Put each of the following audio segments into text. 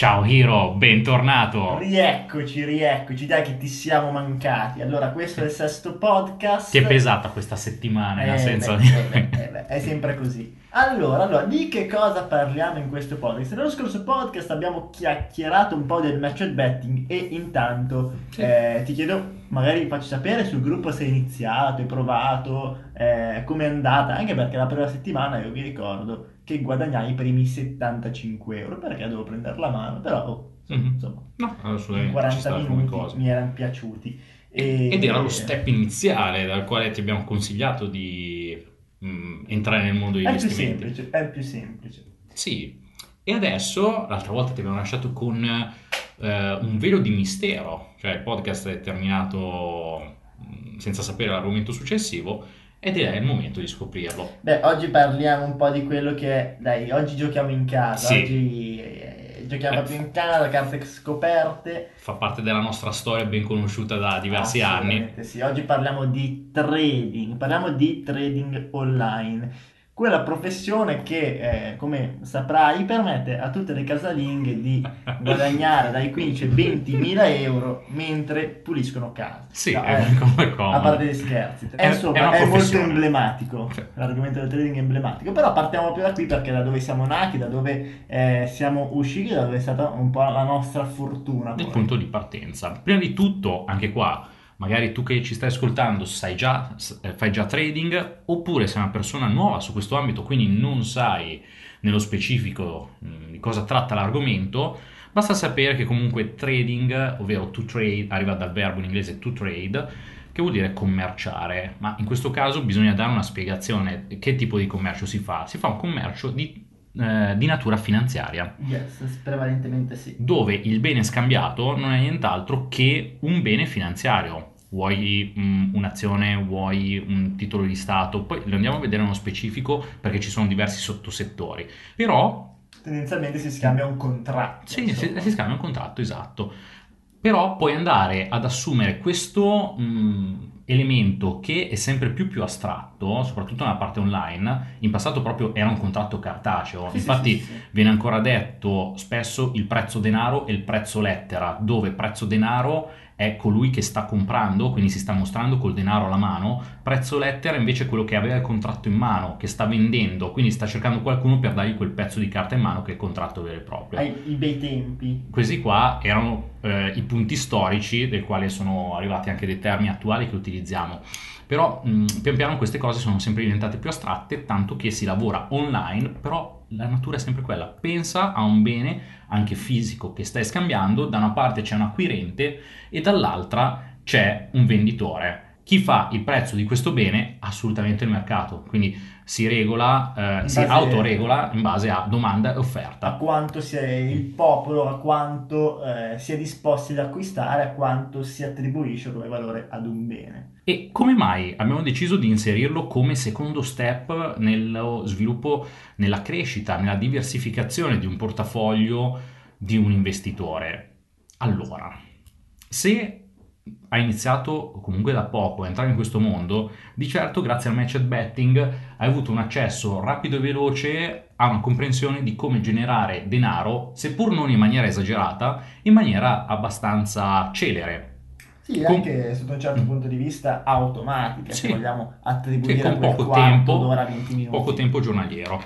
Ciao Hiro, bentornato. Rieccoci, rieccoci, dai che ti siamo mancati. Allora, questo è il sesto podcast. Ti è pesata questa settimana, nel Eh, senso beh, di... eh, beh, eh, beh, è sempre così. Allora, allora, di che cosa parliamo in questo podcast? Nello scorso podcast abbiamo chiacchierato un po' del match betting e intanto Sì. eh, ti chiedo, magari facci sapere sul gruppo se hai iniziato, hai provato, eh, come è andata, anche perché la prima settimana io vi ricordo che guadagnai i primi 75 euro perché devo prendere la mano, però oh, Mhm. insomma, No, in assolutamente ci 40 sta come minuti cosa. mi erano piaciuti. E- Ed era lo step iniziale dal quale ti abbiamo consigliato di mm, entrare nel mondo degli È più investimenti. semplice, è più semplice. Sì, e adesso, l'altra volta ti abbiamo lasciato con eh, un velo di mistero, cioè il podcast è terminato mm, senza sapere l'argomento successivo ed è il momento di scoprirlo. Beh, oggi parliamo un po' di quello che dai, oggi giochiamo in casa, Sì. oggi eh, giochiamo Eh. proprio in casa, carte scoperte. Fa parte della nostra storia ben conosciuta da diversi anni. Sì, oggi parliamo di trading, parliamo di trading online. Quella professione che, eh, come saprai, permette a tutte le casalinghe di guadagnare dai 15 ai 20 mila euro mentre puliscono casa. Sì, No, è eh, come comodo. A parte gli scherzi. È- insomma, è è, molto emblematico. Sì. L'argomento del trading è emblematico. Però partiamo proprio da qui perché da dove siamo nati, da dove eh, siamo usciti, da dove è stata un po' la nostra fortuna. il punto di partenza. Prima di tutto, anche qua, magari tu che ci stai ascoltando sai già, eh, fai già trading, oppure sei una persona nuova su questo ambito, quindi non sai nello specifico mh, di cosa tratta l'argomento, basta sapere che comunque trading, ovvero to trade, arriva dal verbo in inglese to trade, che vuol dire commerciare, ma in questo caso bisogna dare una spiegazione. Che tipo di commercio si fa? Si fa un commercio di, eh, di natura finanziaria Yes, prevalentemente sì. dove il bene scambiato non è nient'altro che un bene finanziario. Vuoi mm, un'azione, vuoi un titolo di Stato, poi lo andiamo a vedere nello specifico perché ci sono diversi sottosettori. Però Tendenzialmente si scambia un contratto. sì, si, si scambia un contratto, esatto. Però puoi andare ad assumere questo mm, elemento che è sempre più più astratto, soprattutto nella parte online. In passato proprio era un contratto cartaceo, sì, infatti sì, sì. viene ancora detto spesso il prezzo denaro e il prezzo lettera, dove prezzo denaro è colui che sta comprando, quindi si sta mostrando col denaro alla mano, prezzo lettera invece è quello che aveva il contratto in mano, che sta vendendo, quindi sta cercando qualcuno per dargli quel pezzo di carta in mano che è il contratto vero e proprio. Ai i bei tempi. Questi qua erano eh, i punti storici del quale sono arrivati anche dei termini attuali che utilizziamo. Però mh, pian piano queste cose sono sempre diventate più astratte, tanto che si lavora online, però la natura è sempre quella. Pensa a un bene anche fisico che stai scambiando, da una parte c'è un acquirente e dall'altra c'è un venditore. Chi fa il prezzo di questo bene? Assolutamente il mercato, quindi si regola, eh, si autoregola in base a domanda e A offerta. quanto sia il popolo, a quanto eh, si è disposti ad acquistare, a quanto si attribuisce come valore ad un bene. E come mai abbiamo deciso di inserirlo come secondo step nello sviluppo, nella crescita, nella diversificazione di un portafoglio di un investitore? Allora, se hai iniziato comunque da poco a entrare in questo mondo, di certo grazie al matched betting hai avuto un accesso rapido e veloce a una comprensione di come generare denaro, seppur non in maniera esagerata, in maniera abbastanza celere. Sì, Con- anche sotto un certo punto di vista automatica, Sì. se vogliamo attribuire con poco tempo- d'ora, 20 minuti. poco tempo giornaliero.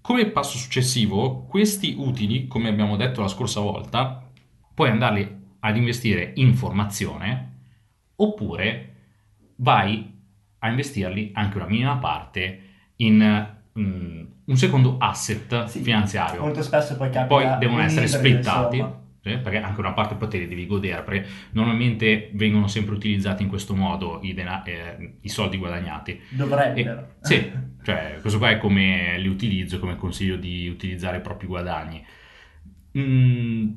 Come passo successivo, questi utili, come abbiamo detto la scorsa volta, puoi andarli ad investire in formazione oppure vai a investirli anche una minima parte in mm, un secondo asset Sì, finanziario. Molto spesso poi capita Poi devono essere splittati, insomma. perché anche una parte poi te li devi godere, perché normalmente vengono sempre utilizzati in questo modo i, dena- eh, i soldi guadagnati. Dovrebbero. E- sì, cioè questo qua è come li utilizzo, come consiglio di utilizzare i propri guadagni. Mm,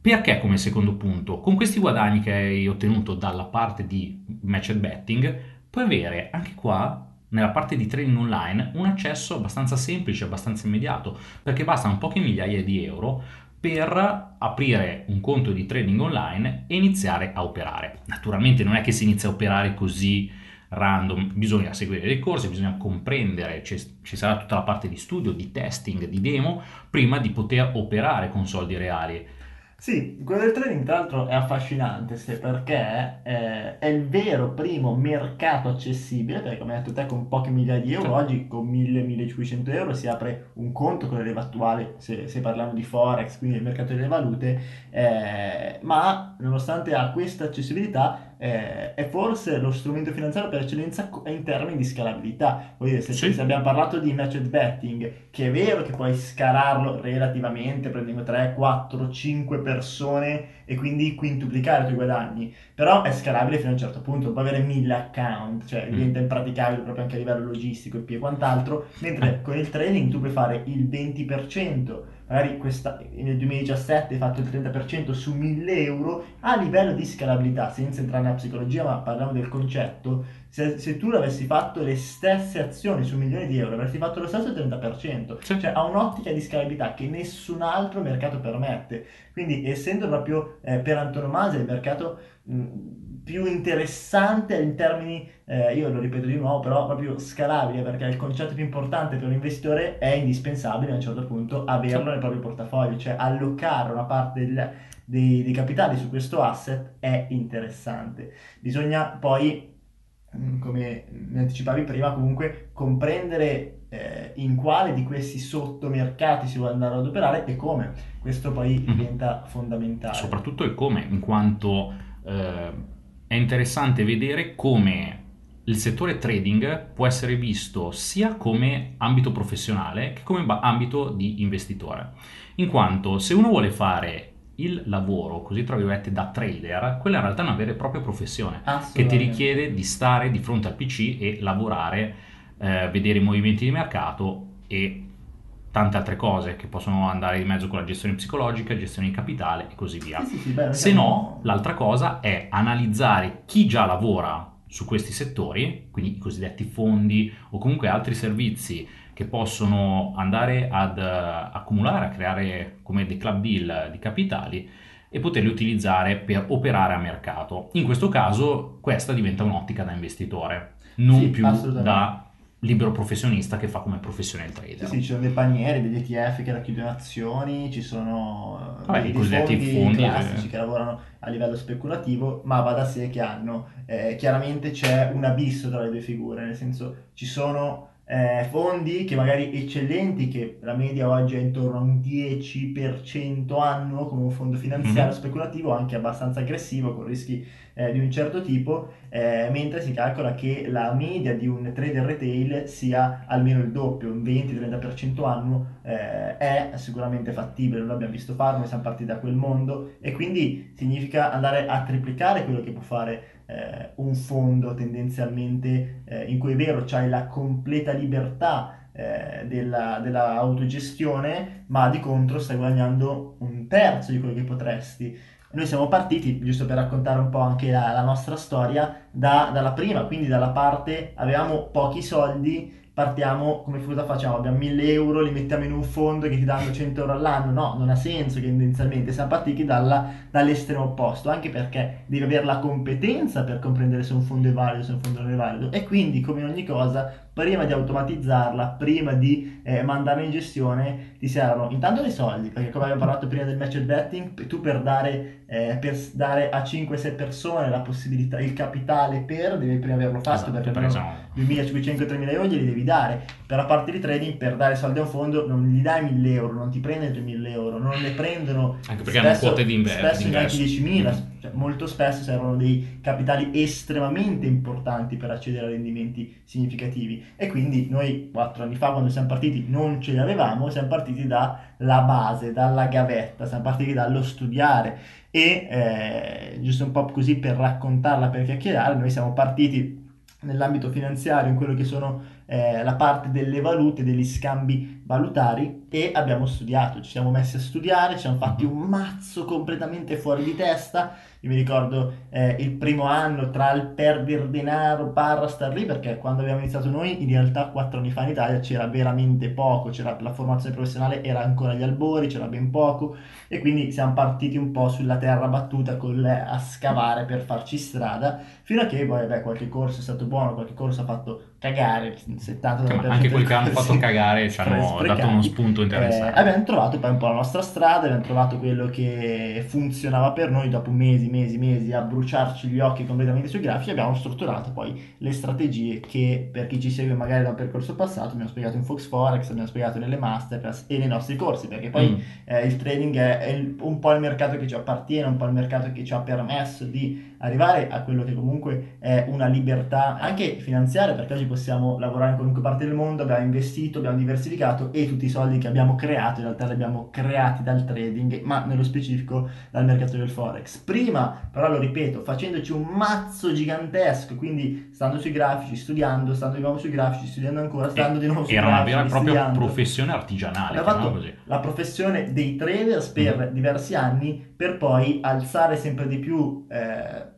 perché come secondo punto? Con questi guadagni che hai ottenuto dalla parte di matched betting, puoi avere anche qua, nella parte di trading online, un accesso abbastanza semplice, abbastanza immediato, perché bastano poche migliaia di euro per aprire un conto di trading online e iniziare a operare. Naturalmente non è che si inizia a operare così random, bisogna seguire dei corsi, bisogna comprendere, ci sarà tutta la parte di studio, di testing, di demo, prima di poter operare con soldi reali. Sì, quello del trading tra l'altro è affascinante se perché eh, è il vero primo mercato accessibile, perché come hai detto te con poche migliaia di euro, oggi con 1000-1500 euro si apre un conto con le leva attuali, se, se, parliamo di Forex, quindi il mercato delle valute, eh, ma nonostante ha questa accessibilità eh, è forse lo strumento finanziario per eccellenza in termini di scalabilità. Vuol dire, se, sì. se abbiamo parlato di matched betting, che è vero che puoi scalarlo relativamente prendendo 3, 4, 5 persone e quindi quintuplicare i tuoi guadagni, però è scalabile fino a un certo punto, non puoi avere 1000 account, cioè mm. diventa impraticabile proprio anche a livello logistico e quant'altro, mentre con il trading tu puoi fare il 20% magari questa, nel 2017 hai fatto il 30% su 1000 euro, a livello di scalabilità, senza entrare nella psicologia, ma parliamo del concetto, se, se tu avessi fatto le stesse azioni su milioni di euro, avresti fatto lo stesso 30%, sì. cioè ha un'ottica di scalabilità che nessun altro mercato permette. Quindi essendo proprio eh, per antonomasia il mercato... Mh, più interessante in termini, eh, io lo ripeto di nuovo, però proprio scalabile, perché il concetto più importante per un investitore è indispensabile a un certo punto averlo nel proprio portafoglio, cioè allocare una parte del, dei, dei capitali su questo asset è interessante. Bisogna poi, mm, come mi anticipavi prima, comunque comprendere eh, in quale di questi sottomercati si vuole andare ad operare e come. Questo poi mm-hmm. diventa fondamentale. Soprattutto il come, in quanto... Eh è interessante vedere come il settore trading può essere visto sia come ambito professionale che come ambito di investitore. In quanto se uno vuole fare il lavoro, così tra virgolette, da trader, quella in realtà è una vera e propria professione che ti richiede di stare di fronte al PC e lavorare, eh, vedere i movimenti di mercato e tante altre cose che possono andare in mezzo con la gestione psicologica, gestione di capitale e così via. Sì, sì, beh, Se no, l'altra cosa è analizzare chi già lavora su questi settori, quindi i cosiddetti fondi o comunque altri servizi che possono andare ad uh, accumulare, a creare come dei club deal di capitali e poterli utilizzare per operare a mercato. In questo caso questa diventa un'ottica da investitore, non più da libero professionista che fa come professione il trader. Sì, sì, ci sono dei panieri, degli ETF che racchiudono azioni, ci sono Vabbè, dei, cosiddetti fondi, fondi classici eh. che lavorano a livello speculativo, ma va da sé che hanno, eh, chiaramente c'è un abisso tra le due figure, nel senso ci sono eh, fondi che magari eccellenti, che la media oggi è intorno a un 10% annuo come un fondo finanziario mm-hmm. speculativo, anche abbastanza aggressivo, con rischi eh, di un certo tipo, eh, mentre si calcola che la media di un trader retail sia almeno il doppio, un 20-30% annuo, eh, è sicuramente fattibile, noi l'abbiamo visto farlo, siamo partiti da quel mondo e quindi significa andare a triplicare quello che può fare eh, un fondo tendenzialmente eh, in cui è vero c'hai la completa libertà eh, della, della, autogestione, ma di contro stai guadagnando un terzo di quello che potresti. Noi siamo partiti, giusto per raccontare un po' anche la, la nostra storia, da, dalla prima, quindi dalla parte avevamo pochi soldi partiamo come cosa facciamo? Abbiamo 1000 euro, li mettiamo in un fondo che ti danno 100 euro all'anno? No, non ha senso che tendenzialmente siamo partiti dalla, dall'estremo opposto, anche perché devi avere la competenza per comprendere se un fondo è valido, se un fondo non è valido e quindi come ogni cosa prima di automatizzarla, prima di eh, mandarla in gestione, ti servono intanto dei soldi, perché come abbiamo parlato prima del match betting, tu per dare, eh, per dare a 5-6 persone la possibilità, il capitale per, devi prima averlo fatto, esatto, perché per 2.500-3.000 euro glieli devi dare. Per la parte di trading, per dare soldi a un fondo, non gli dai 1.000 euro, non ti prende 2.000 euro, non ne prendono... Anche perché spesso, hanno quote di inverno. Spesso neanche 10.000, mm. Molto spesso servono dei capitali estremamente importanti per accedere a rendimenti significativi. E quindi noi quattro anni fa quando siamo partiti non ce li avevamo, siamo partiti dalla base, dalla gavetta, siamo partiti dallo studiare. E eh, giusto un po' così per raccontarla, per chiacchierare, noi siamo partiti nell'ambito finanziario, in quello che sono eh, la parte delle valute, degli scambi valutari e abbiamo studiato, ci siamo messi a studiare, ci siamo fatti Mhm. un mazzo completamente fuori di testa. Io mi ricordo eh, il primo anno tra il perdere denaro barra star lì, perché quando abbiamo iniziato noi, in realtà quattro anni fa in Italia c'era veramente poco, c'era, la formazione professionale era ancora agli albori, c'era ben poco e quindi siamo partiti un po' sulla terra battuta col, a scavare per farci strada, fino a che poi beh, qualche corso è stato buono, qualche corso ha fatto cagare, il 70 Anche quelli che hanno fatto cagare ci hanno dato uno spunto Eh, interessante. abbiamo trovato poi un po' la nostra strada, abbiamo trovato quello che funzionava per noi dopo mesi, mesi, mesi a bruciarci gli occhi completamente sui grafici, abbiamo strutturato poi le strategie che per chi ci segue magari da un percorso passato abbiamo spiegato in Fox Forex, abbiamo spiegato nelle masterclass e nei nostri corsi, perché poi Mm. eh, il trading è, è il- un po' il mercato che ci appartiene, un po' il mercato che ci ha permesso di arrivare a quello che comunque è una libertà anche finanziaria, perché oggi possiamo lavorare in qualunque parte del mondo, abbiamo investito, abbiamo diversificato e tutti i soldi che abbiamo creato in realtà li abbiamo creati dal trading, ma nello specifico dal mercato del forex. Prima, però lo ripeto, facendoci un mazzo gigantesco, quindi stando sui grafici, studiando, stando di nuovo sui grafici, studiando ancora, stando di nuovo sui Era una grafici, vera e propria studiando. professione artigianale, fatto così. la professione dei traders per Mhm. diversi anni per poi alzare sempre di più, eh,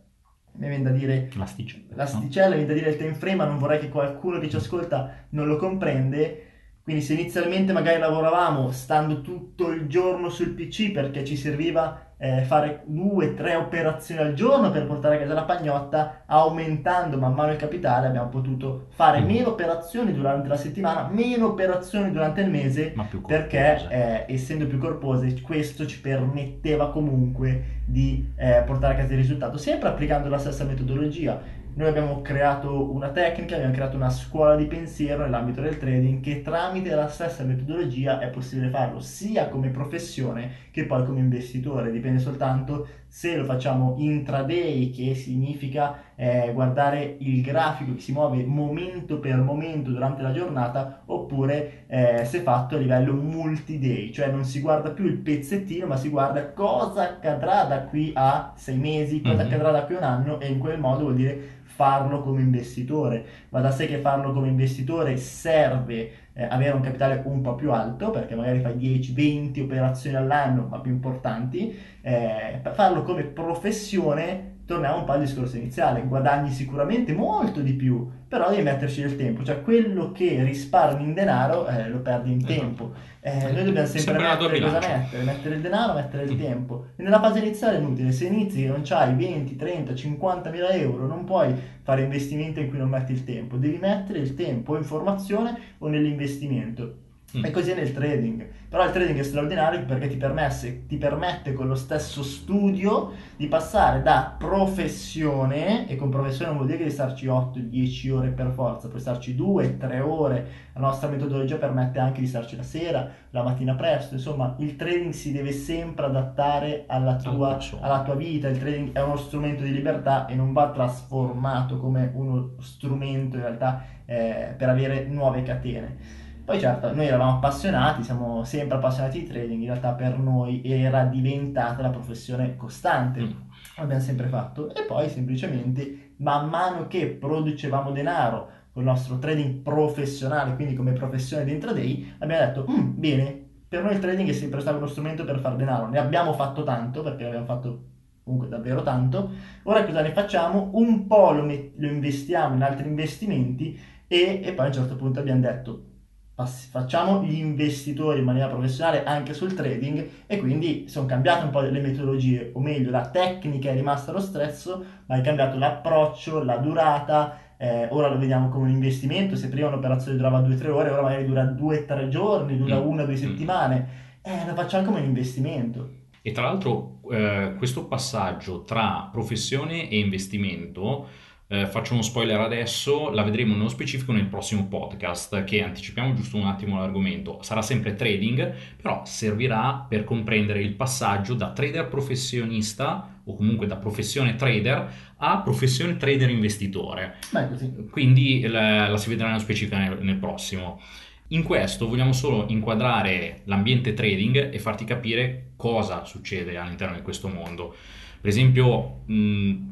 mi viene da dire, L'asticella. l'asticella, mi viene da dire il time frame, ma non vorrei che qualcuno che ci ascolta non lo comprende. Quindi se inizialmente magari lavoravamo stando tutto il giorno sul PC perché ci serviva eh, fare due, tre operazioni al giorno per portare a casa la pagnotta, aumentando man mano il capitale abbiamo potuto fare Mm. meno operazioni durante la settimana, meno operazioni durante il mese perché eh, essendo più corpose questo ci permetteva comunque di eh, portare a casa il risultato sempre applicando la stessa metodologia. Noi abbiamo creato una tecnica abbiamo creato una scuola di pensiero nell'ambito del trading che tramite la stessa metodologia è possibile farlo sia come professione che poi come investitore. Dipende soltanto se lo facciamo intraday che significa eh, guardare il grafico che si muove momento per momento durante la giornata oppure eh, se fatto a livello multi-day, cioè non si guarda più il pezzettino ma si guarda cosa accadrà da qui a sei mesi, cosa Mhm. accadrà da qui a un anno e in quel modo vuol dire farlo come investitore. Va da sé che farlo come investitore serve eh, avere un capitale un po' più alto perché magari fai 10-20 operazioni all'anno ma più importanti eh, farlo come professione torniamo un po' al discorso iniziale guadagni sicuramente molto di più però devi metterci del tempo cioè quello che risparmi in denaro eh, lo perdi in Esatto. tempo. Eh, noi dobbiamo sempre, tua mettere cosa mettere? Mettere il denaro mettere il Mm. tempo. E nella fase iniziale è inutile se inizi che non c'hai 20 30 50 mila euro non puoi fare investimento in cui non metti il tempo devi mettere il tempo o in formazione o nell'investimento Mm. e così è nel trading. Però il trading è straordinario perché ti, permesse- ti permette con lo stesso studio di passare da professione, e con professione non vuol dire che devi starci 8-10 ore per forza, puoi starci 2-3 ore. La nostra metodologia permette anche di starci la sera, la mattina presto. Insomma, il trading si deve sempre adattare alla tua, alla tua vita. Il trading è uno strumento di libertà e non va trasformato come uno strumento in realtà eh, per avere nuove catene. Poi certo, noi eravamo appassionati, siamo sempre appassionati di trading, in realtà per noi era diventata la professione costante, Mm. l'abbiamo sempre fatto e poi semplicemente man mano che producevamo denaro con il nostro trading professionale, quindi come professione di intraday, abbiamo detto, "Mm, bene, per noi il trading è sempre stato uno strumento per fare denaro, ne abbiamo fatto tanto perché abbiamo fatto comunque davvero tanto, ora cosa ne facciamo? Un po' lo, met- lo investiamo in altri investimenti e, e poi a un certo punto abbiamo detto facciamo gli investitori in maniera professionale anche sul trading e quindi sono cambiate un po' le metodologie, o meglio la tecnica è rimasta lo stesso, ma è cambiato l'approccio, la durata, eh, ora lo vediamo come un investimento, se prima un'operazione durava 2-3 ore, ora magari dura 2-3 giorni, dura Mm. 1-2 Mm. settimane, eh, lo facciamo come un investimento. E tra l'altro eh, questo passaggio tra professione e investimento, eh, faccio uno spoiler adesso, la vedremo nello specifico nel prossimo podcast che anticipiamo giusto un attimo l'argomento. Sarà sempre trading, però servirà per comprendere il passaggio da trader professionista o comunque da professione trader a professione trader investitore. Così. Quindi la, la si vedrà nello specifico nel, nel prossimo. In questo vogliamo solo inquadrare l'ambiente trading e farti capire cosa succede all'interno di questo mondo. Per esempio, mh,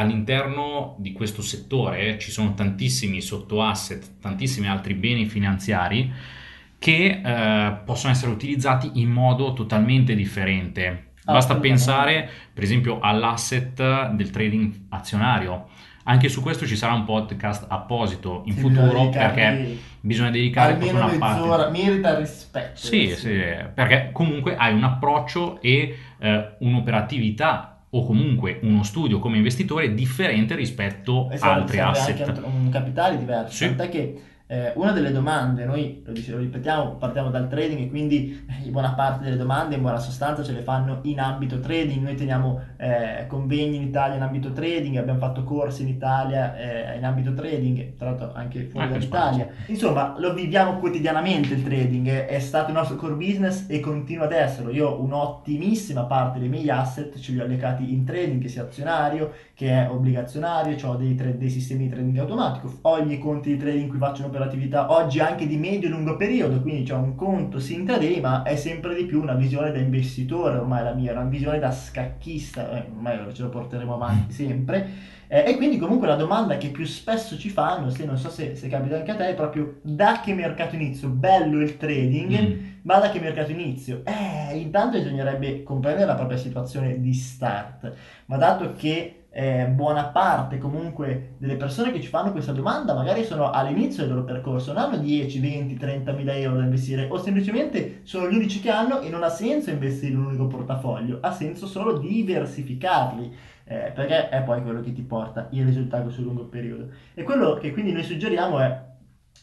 all'interno di questo settore ci sono tantissimi sottoasset, tantissimi altri beni finanziari che eh, possono essere utilizzati in modo totalmente differente. Basta pensare, per esempio, all'asset del trading azionario. Anche su questo ci sarà un podcast apposito in sì, futuro perché bisogna dedicare almeno una parte. merita rispetto. Sì, sì, perché comunque hai un approccio e eh, un'operatività o comunque uno studio come investitore differente rispetto a esatto, altri asset. Anche un capitale diverso. Sì. Tant'è che eh, una delle domande, noi lo, dice, lo, ripetiamo, partiamo dal trading e quindi eh, buona parte delle domande in buona sostanza ce le fanno in ambito trading. Noi teniamo eh, convegni in Italia in ambito trading, abbiamo fatto corsi in Italia eh, in ambito trading, tra l'altro anche fuori anche dall'Italia. Insomma, lo viviamo quotidianamente il trading, è stato il nostro core business e continua ad esserlo. Io un'ottimissima parte dei miei asset ce li ho allocati in trading, che sia azionario, che è obbligazionario, ho dei, tra- dei sistemi di trading automatico, ho i miei conti di trading in cui faccio un'operazione operatività oggi anche di medio e lungo periodo, quindi c'è un conto sì intraday, ma è sempre di più una visione da investitore, ormai la mia, una visione da scacchista, eh, ormai ce lo porteremo avanti sempre. Eh, e quindi comunque la domanda che più spesso ci fanno, se non so se, se capita anche a te, è proprio da che mercato inizio? Bello il trading, mm. ma da che mercato inizio? Eh, intanto bisognerebbe comprendere la propria situazione di start, ma dato che eh, buona parte comunque delle persone che ci fanno questa domanda magari sono all'inizio del loro percorso, non hanno 10, 20, 30 mila euro da investire o semplicemente sono gli unici che hanno e non ha senso investire in un unico portafoglio, ha senso solo diversificarli. Eh, perché è poi quello che ti porta il risultato sul lungo periodo. E quello che quindi noi suggeriamo è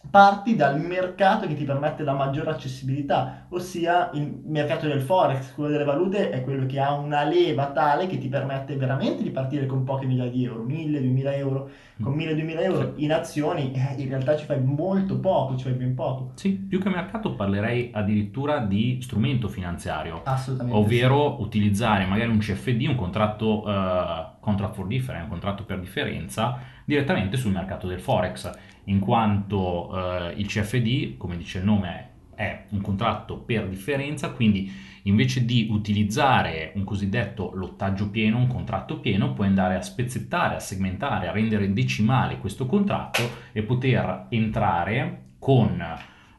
parti dal mercato che ti permette la maggiore accessibilità, ossia il mercato del forex, quello delle valute è quello che ha una leva tale che ti permette veramente di partire con poche migliaia di euro, 1000, 2000 euro, con 1000, 2000 euro in azioni eh, in realtà ci fai molto poco, ci fai ben poco. Sì, più che mercato parlerei addirittura di strumento finanziario, Assolutamente ovvero sì. utilizzare magari un CFD, un contratto uh, contract for difference, un contratto per differenza direttamente sul mercato del forex in quanto eh, il CFD, come dice il nome, è un contratto per differenza, quindi invece di utilizzare un cosiddetto lottaggio pieno, un contratto pieno, puoi andare a spezzettare, a segmentare, a rendere decimale questo contratto e poter entrare con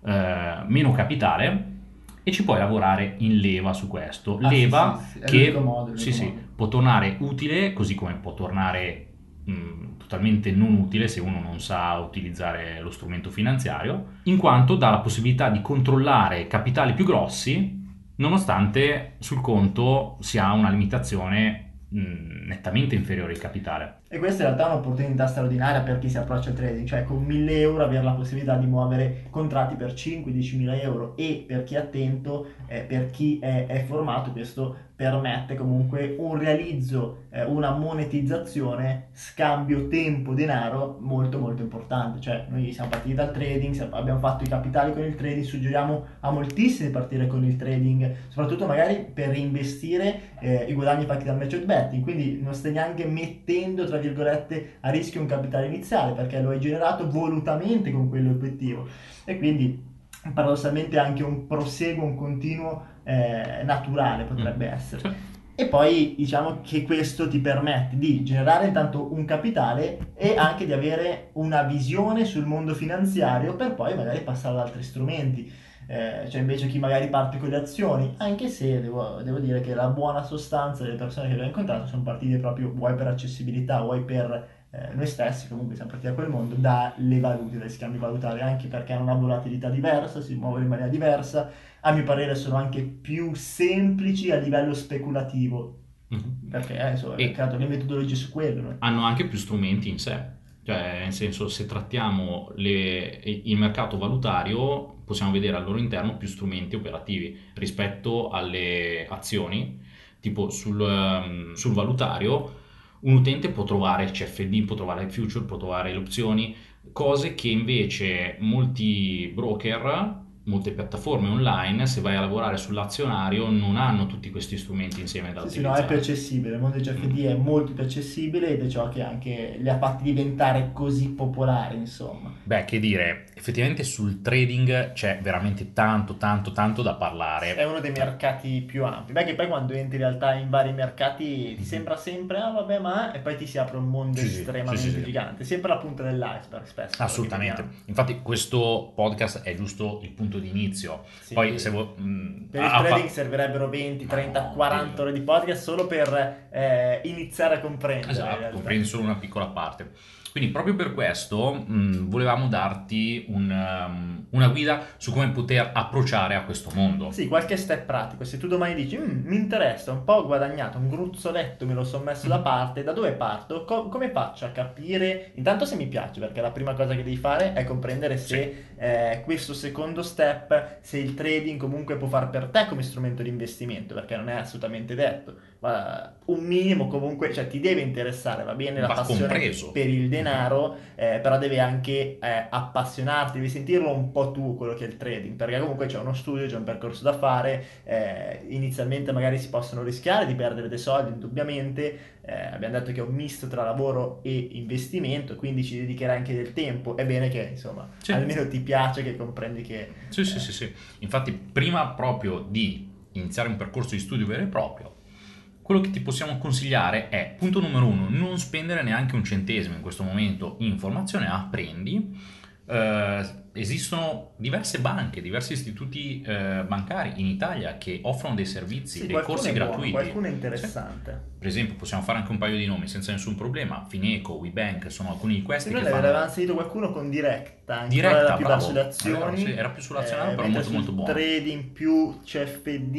eh, meno capitale e ci puoi lavorare in leva su questo. Ah, leva sì, sì, sì. che modo, può tornare utile, così come può tornare mh, totalmente non utile se uno non sa utilizzare lo strumento finanziario, in quanto dà la possibilità di controllare capitali più grossi, nonostante sul conto si ha una limitazione nettamente inferiore al capitale. E questa in realtà è un'opportunità straordinaria per chi si approccia al trading, cioè con 1000 euro avere la possibilità di muovere contratti per 5-10 mila euro e per chi è attento, eh, per chi è, è formato, questo permette comunque un realizzo, eh, una monetizzazione, scambio tempo-denaro molto molto importante. Cioè noi siamo partiti dal trading, abbiamo fatto i capitali con il trading, suggeriamo a moltissimi partire con il trading, soprattutto magari per reinvestire eh, i guadagni fatti dal merchant betting, quindi non stai neanche mettendo tra virgolette a rischio un capitale iniziale perché lo hai generato volutamente con quell'obiettivo e quindi paradossalmente anche un proseguo, un continuo eh, naturale potrebbe mm. essere. E poi diciamo che questo ti permette di generare intanto un capitale e anche di avere una visione sul mondo finanziario per poi magari passare ad altri strumenti. Eh, cioè invece chi magari parte con le azioni, anche se devo, devo, dire che la buona sostanza delle persone che ho incontrato sono partite proprio vuoi per accessibilità, vuoi per eh, noi stessi, comunque siamo partiti da quel mondo, dalle valute, dai scambi valutari, anche perché hanno una volatilità diversa, si muovono in maniera diversa, a mio parere sono anche più semplici a livello speculativo, mm-hmm. perché eh, insomma, hanno creato le metodologie su quello. No? Hanno anche più strumenti in sé, cioè nel senso se trattiamo le, il mercato valutario possiamo vedere al loro interno più strumenti operativi rispetto alle azioni, tipo sul, um, sul valutario un utente può trovare CFD, può trovare il future, può trovare le opzioni, cose che invece molti broker molte piattaforme online, se vai a lavorare sull'azionario, non hanno tutti questi strumenti insieme da Sì, sì, no, è più accessibile, il mondo di GFD è molto più accessibile ed è ciò che anche li ha fatti diventare così popolari, insomma. Beh, che dire, effettivamente sul trading c'è veramente tanto, tanto, tanto da parlare. È uno dei mercati più ampi. Beh, che poi quando entri in realtà in vari mercati ti sembra sempre, ah vabbè, ma... e poi ti si apre un mondo Sì, estremamente sì, sì, sì. gigante. Sempre la punta dell'iceberg, spesso. Assolutamente. Infatti questo podcast è giusto il punto di inizio. Sì. Poi se vuoi... mm, Per il ah, fa- trading servirebbero 20, 30, No, 40 sì. ore di podcast solo per eh, iniziare a comprendere. Esatto, comprendi solo una piccola parte. Quindi proprio per questo mh, volevamo darti un, um, una guida su come poter approcciare a questo mondo. Sì, qualche step pratico. Se tu domani dici, "Mm, mi interessa, un po' ho guadagnato, un gruzzoletto me lo sono messo da Mm. parte, da dove parto? Co- come faccio a capire? Intanto se mi piace, perché la prima cosa che devi fare è comprendere se eh, questo secondo step, se il trading comunque può far per te come strumento di investimento, perché non è assolutamente detto. Ma un minimo comunque, cioè ti deve interessare, va bene la Va passione compreso. per il denaro, eh, però deve anche eh, appassionarti, devi sentirlo un po' tu quello che è il trading, perché comunque c'è uno studio, c'è un percorso da fare, eh, inizialmente magari si possono rischiare di perdere dei soldi, indubbiamente, eh, abbiamo detto che è un misto tra lavoro e investimento, quindi ci dedicherai anche del tempo, è bene che insomma Sì. almeno ti piace, che comprendi che... Sì, sì, sì, sì. Infatti, prima proprio di iniziare un percorso di studio vero e proprio, quello che ti possiamo consigliare è, punto numero uno, non spendere neanche un centesimo in questo momento in formazione, apprendi. Eh, esistono diverse banche, diversi istituti eh, bancari in Italia che offrono dei servizi, Sì, dei corsi buono, gratuiti. qualcuno è interessante. Per esempio, possiamo fare anche un paio di nomi senza nessun problema. Fineco, WeBank sono alcuni di questi Sì, noi ne fanno... avevamo sentito qualcuno con Directa, Diretta, era più bravo. sulle azioni, sì, era più sull'azionario, però mentre molto, molto buono. trading più CFD,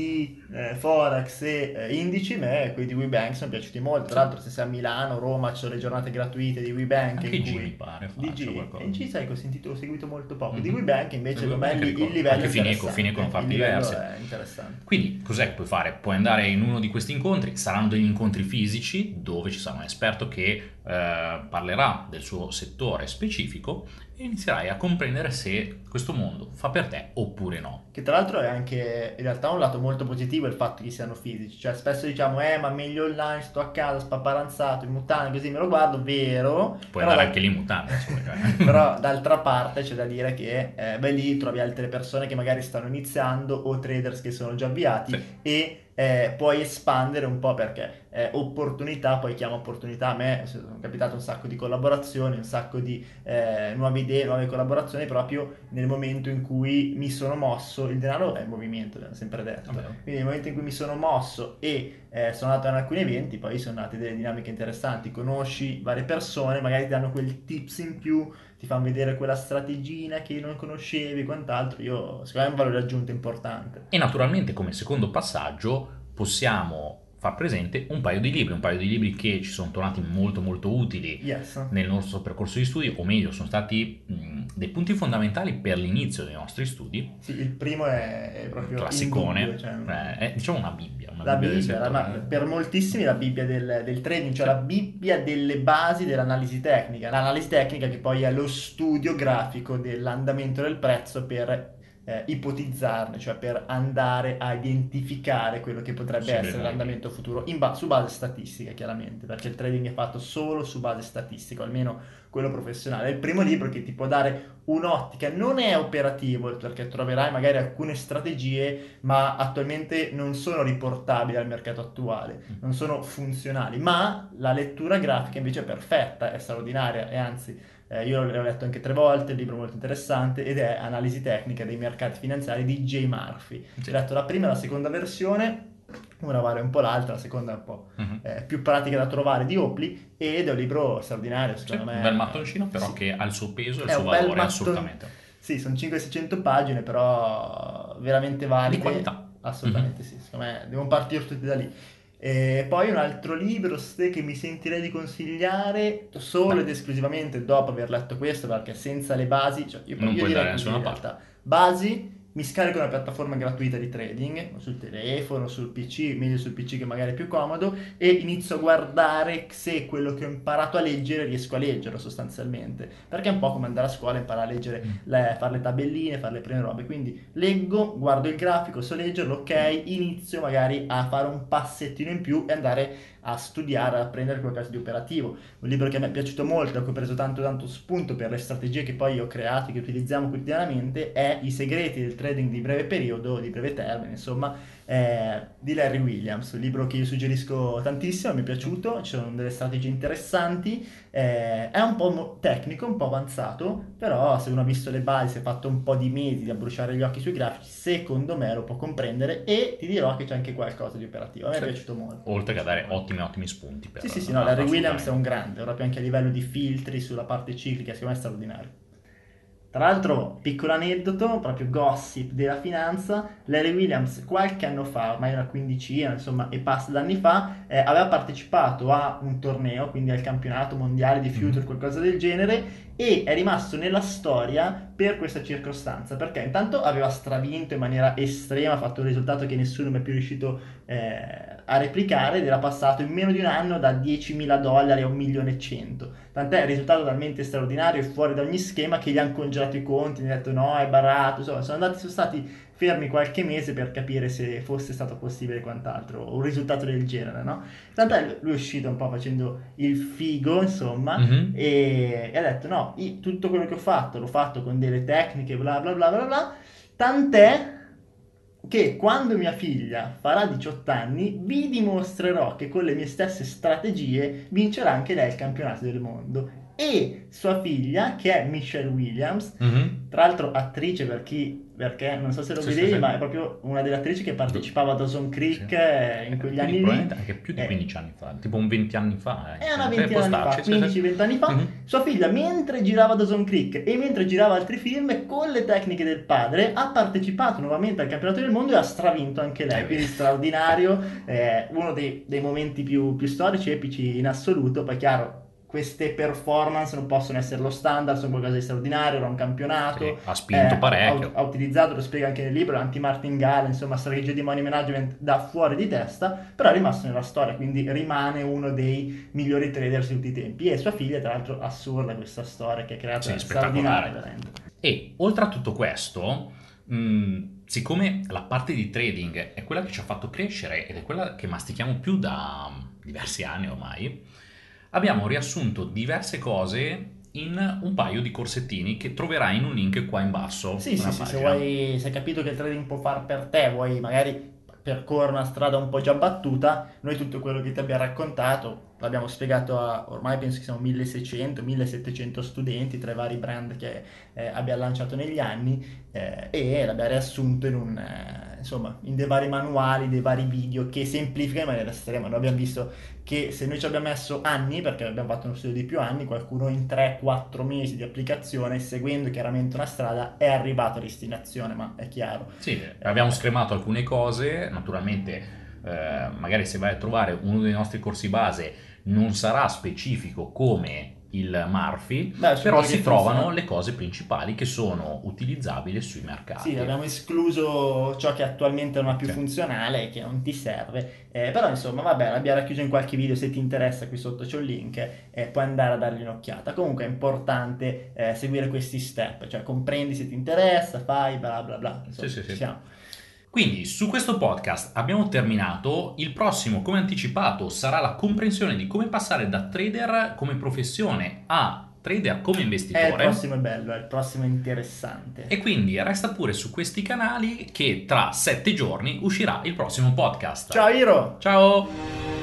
eh, Forex e eh, indici, me quelli di WeBank sono piaciuti molto. Tra l'altro se sei a Milano, Roma, ci sono le giornate gratuite di WeBank. Anche in G cui- mi pare di faccia G, qualcosa. e G sai che ho sentito, ho seguito molto poco. Di Mhm. WeBank invece Di secondo me il, il livello Anche è Fineco. Fineco ne fa diversi. è interessante. Quindi, cos'è che puoi fare? Puoi andare in uno di questi incontri, saranno degli incontri fisici dove ci sarà un esperto che eh, parlerà del suo settore specifico e inizierai a comprendere se questo mondo fa per te oppure no. Che tra l'altro è anche in realtà un lato molto positivo il fatto che siano fisici, cioè spesso diciamo eh ma meglio online, sto a casa spaparanzato in mutande così me lo guardo, vero, Puoi però, andare da- anche lì in mutande, cioè. però d'altra parte c'è da dire che eh, beh lì trovi altre persone che magari stanno iniziando o traders che sono già avviati Sì. e eh, puoi espandere un po' perché eh, opportunità, poi chiamo opportunità, a me sono capitato un sacco di collaborazioni, un sacco di eh, nuove idee, nuove collaborazioni proprio nel momento in cui mi sono mosso, il denaro è il movimento, l'abbiamo sempre detto, Vabbè. quindi nel momento in cui mi sono mosso e eh, sono andato in alcuni eventi, poi sono nate delle dinamiche interessanti, conosci varie persone, magari ti danno quel tips in più, ti fanno vedere quella strategina che non conoscevi quant'altro, io secondo me è un valore aggiunto importante. E naturalmente come secondo passaggio possiamo far presente un paio di libri, un paio di libri che ci sono tornati molto molto utili Yes. nel nostro percorso di studi, o meglio, sono stati mh, dei punti fondamentali per l'inizio dei nostri studi. Sì, il primo è, è proprio Classicone, indubbio, cioè, eh, è diciamo una Bibbia. Una la Bibbia Bibbia, la- per moltissimi la Bibbia del, del trading, cioè Sì. la Bibbia delle basi dell'analisi tecnica. L'analisi tecnica che poi è lo studio grafico dell'andamento del prezzo per eh, ipotizzarne, cioè per andare a identificare quello che potrebbe Sì, essere l'andamento futuro ba- su base statistica, chiaramente, perché il trading è fatto solo su base statistica, almeno quello professionale. È il primo libro che ti può dare un'ottica, non è operativo perché troverai magari alcune strategie, ma attualmente non sono riportabili al mercato attuale, non sono funzionali, ma la lettura grafica invece è perfetta, è straordinaria e anzi eh, io l'ho letto anche tre volte, il libro è molto interessante ed è Analisi tecnica dei mercati finanziari di Jay Murphy. Sì. Ho letto la prima e la seconda versione, una vale un po' l'altra, la seconda è un po' Mhm. eh, più pratica da trovare di Opli ed è un libro straordinario Sì, secondo me. un bel mattoncino però Sì. che ha il suo peso e il È suo un valore matton- assolutamente. Sì, sono 500-600 pagine, però veramente valide. Di qualità. Assolutamente sì, secondo me devono partire tutti da lì. E poi un altro libro ste, che mi sentirei di consigliare solo ed esclusivamente dopo aver letto questo, perché senza le basi, cioè io, Non io puoi direi andare da nessuna realtà, basi mi scarico una piattaforma gratuita di trading, sul telefono, sul PC, meglio sul PC che magari è più comodo, e inizio a guardare se quello che ho imparato a leggere riesco a leggerlo sostanzialmente. Perché è un po' come andare a scuola e imparare a leggere, Mm. le, fare le tabelline, fare le prime robe. Quindi leggo, guardo il grafico, so leggerlo, ok, inizio magari a fare un passettino in più e andare a studiare, a prendere qualcosa di operativo. Un libro che mi è piaciuto molto, a cui ho preso tanto tanto spunto per le strategie che poi ho creato, che utilizziamo quotidianamente, è I segreti del trading di breve periodo, di breve termine, insomma, eh, di Larry Williams, un libro che io suggerisco tantissimo, mi è piaciuto, ci sono delle strategie interessanti, eh, è un po' tecnico, un po' avanzato, però se uno ha visto le basi, si è fatto un po' di mesi a bruciare gli occhi sui grafici, secondo me lo può comprendere e ti dirò che c'è anche qualcosa di operativo, a me Sì. è piaciuto molto. Oltre che a dare ottimi, ottimi spunti. Per, Sì, sì, sì, no, Larry Williams è un grande, proprio anche a livello di filtri sulla parte ciclica, secondo me è straordinario. Tra l'altro, piccolo aneddoto, proprio gossip della finanza, Larry Williams qualche anno fa, ormai una quindicina, insomma, e passa d'anni fa, eh, aveva partecipato a un torneo, quindi al campionato mondiale di future, Mhm. qualcosa del genere, e è rimasto nella storia per questa circostanza, perché intanto aveva stravinto in maniera estrema, ha fatto un risultato che nessuno è più riuscito eh, a replicare ed era passato in meno di un anno da 10.000 dollari a 1 milione e 100. Tant'è il risultato talmente straordinario e fuori da ogni schema che gli hanno congelato i conti, gli hanno detto no, è barato, insomma, sono andati, sono stati fermi qualche mese per capire se fosse stato possibile quant'altro, un risultato del genere, no? Tant'è lui è uscito un po' facendo il figo, insomma, Mhm. e, e ha detto no, io- tutto quello che ho fatto l'ho fatto con delle tecniche, bla bla bla bla bla, tant'è che quando mia figlia farà 18 anni vi dimostrerò che con le mie stesse strategie vincerà anche lei il campionato del mondo. E sua figlia, che è Michelle Williams, Mhm. tra l'altro attrice per chi, perché non so se lo Sì, sì, vedevi, sì. ma è proprio una delle attrici che partecipava a Dawson Creek Sì. eh, in quegli anni lì. probabilmente anche più di Eh, 15 anni fa, tipo un 20 anni fa. eh. è una Sì, ventina può di anni fa, starci, sì, sì. 15-20 anni fa, Mhm. sua figlia mentre girava Dawson Creek e mentre girava altri film con le tecniche del padre ha partecipato nuovamente al campionato del mondo e ha stravinto anche lei, Eh, quindi straordinario, eh, uno dei, dei momenti più, più storici, epici in assoluto, poi chiaro queste performance non possono essere lo standard, sono qualcosa di straordinario, era un campionato. Sì, ha spinto Eh, parecchio. Ha, ha utilizzato, lo spiega anche nel libro, l'anti-martingale, insomma, strategie di money management da fuori di testa, però è rimasto nella storia, quindi rimane uno dei migliori trader di tutti i tempi. E sua figlia, tra l'altro, assurda questa storia che ha creato, Sì, straordinaria, veramente. E oltre a tutto questo, mh, siccome la parte di trading è quella che ci ha fatto crescere ed è quella che mastichiamo più da mm, diversi anni ormai, abbiamo riassunto diverse cose in un paio di corsettini che troverai in un link qua in basso. Sì, sì, sì, se, vuoi, se hai capito che il trading può far per te, vuoi magari percorrere una strada un po' già battuta, noi tutto quello che ti abbiamo raccontato l'abbiamo spiegato a ormai penso che siamo 1600-1700 studenti tra i vari brand che eh, abbiamo lanciato negli anni eh, e l'abbiamo riassunto in, un, eh, insomma, in dei vari manuali, dei vari video che semplificano in maniera estrema. Noi abbiamo visto che se noi ci abbiamo messo anni, perché abbiamo fatto uno studio di più anni, qualcuno in 3-4 mesi di applicazione, seguendo chiaramente una strada, è arrivato a destinazione, ma è chiaro. Sì, abbiamo scremato alcune cose, naturalmente eh, magari se vai a trovare uno dei nostri corsi base non sarà specifico come il Murphy, Beh, però si trovano funziona. le cose principali che sono utilizzabili sui mercati. Sì, abbiamo escluso ciò che attualmente non è più Sì. funzionale, che non ti serve, eh, però insomma vabbè, l'abbiamo racchiuso in qualche video, se ti interessa qui sotto c'è un link, eh, puoi andare a dargli un'occhiata. Comunque è importante eh, seguire questi step, cioè comprendi se ti interessa, fai bla bla bla. Insomma, Sì, sì, sì. siamo. Quindi su questo podcast abbiamo terminato, il prossimo come anticipato sarà la comprensione di come passare da trader come professione a trader come Eh, il investitore. prossimo è bello, eh, il prossimo è interessante. E quindi resta pure su questi canali che tra sette giorni uscirà il prossimo podcast. Ciao Iro! Ciao!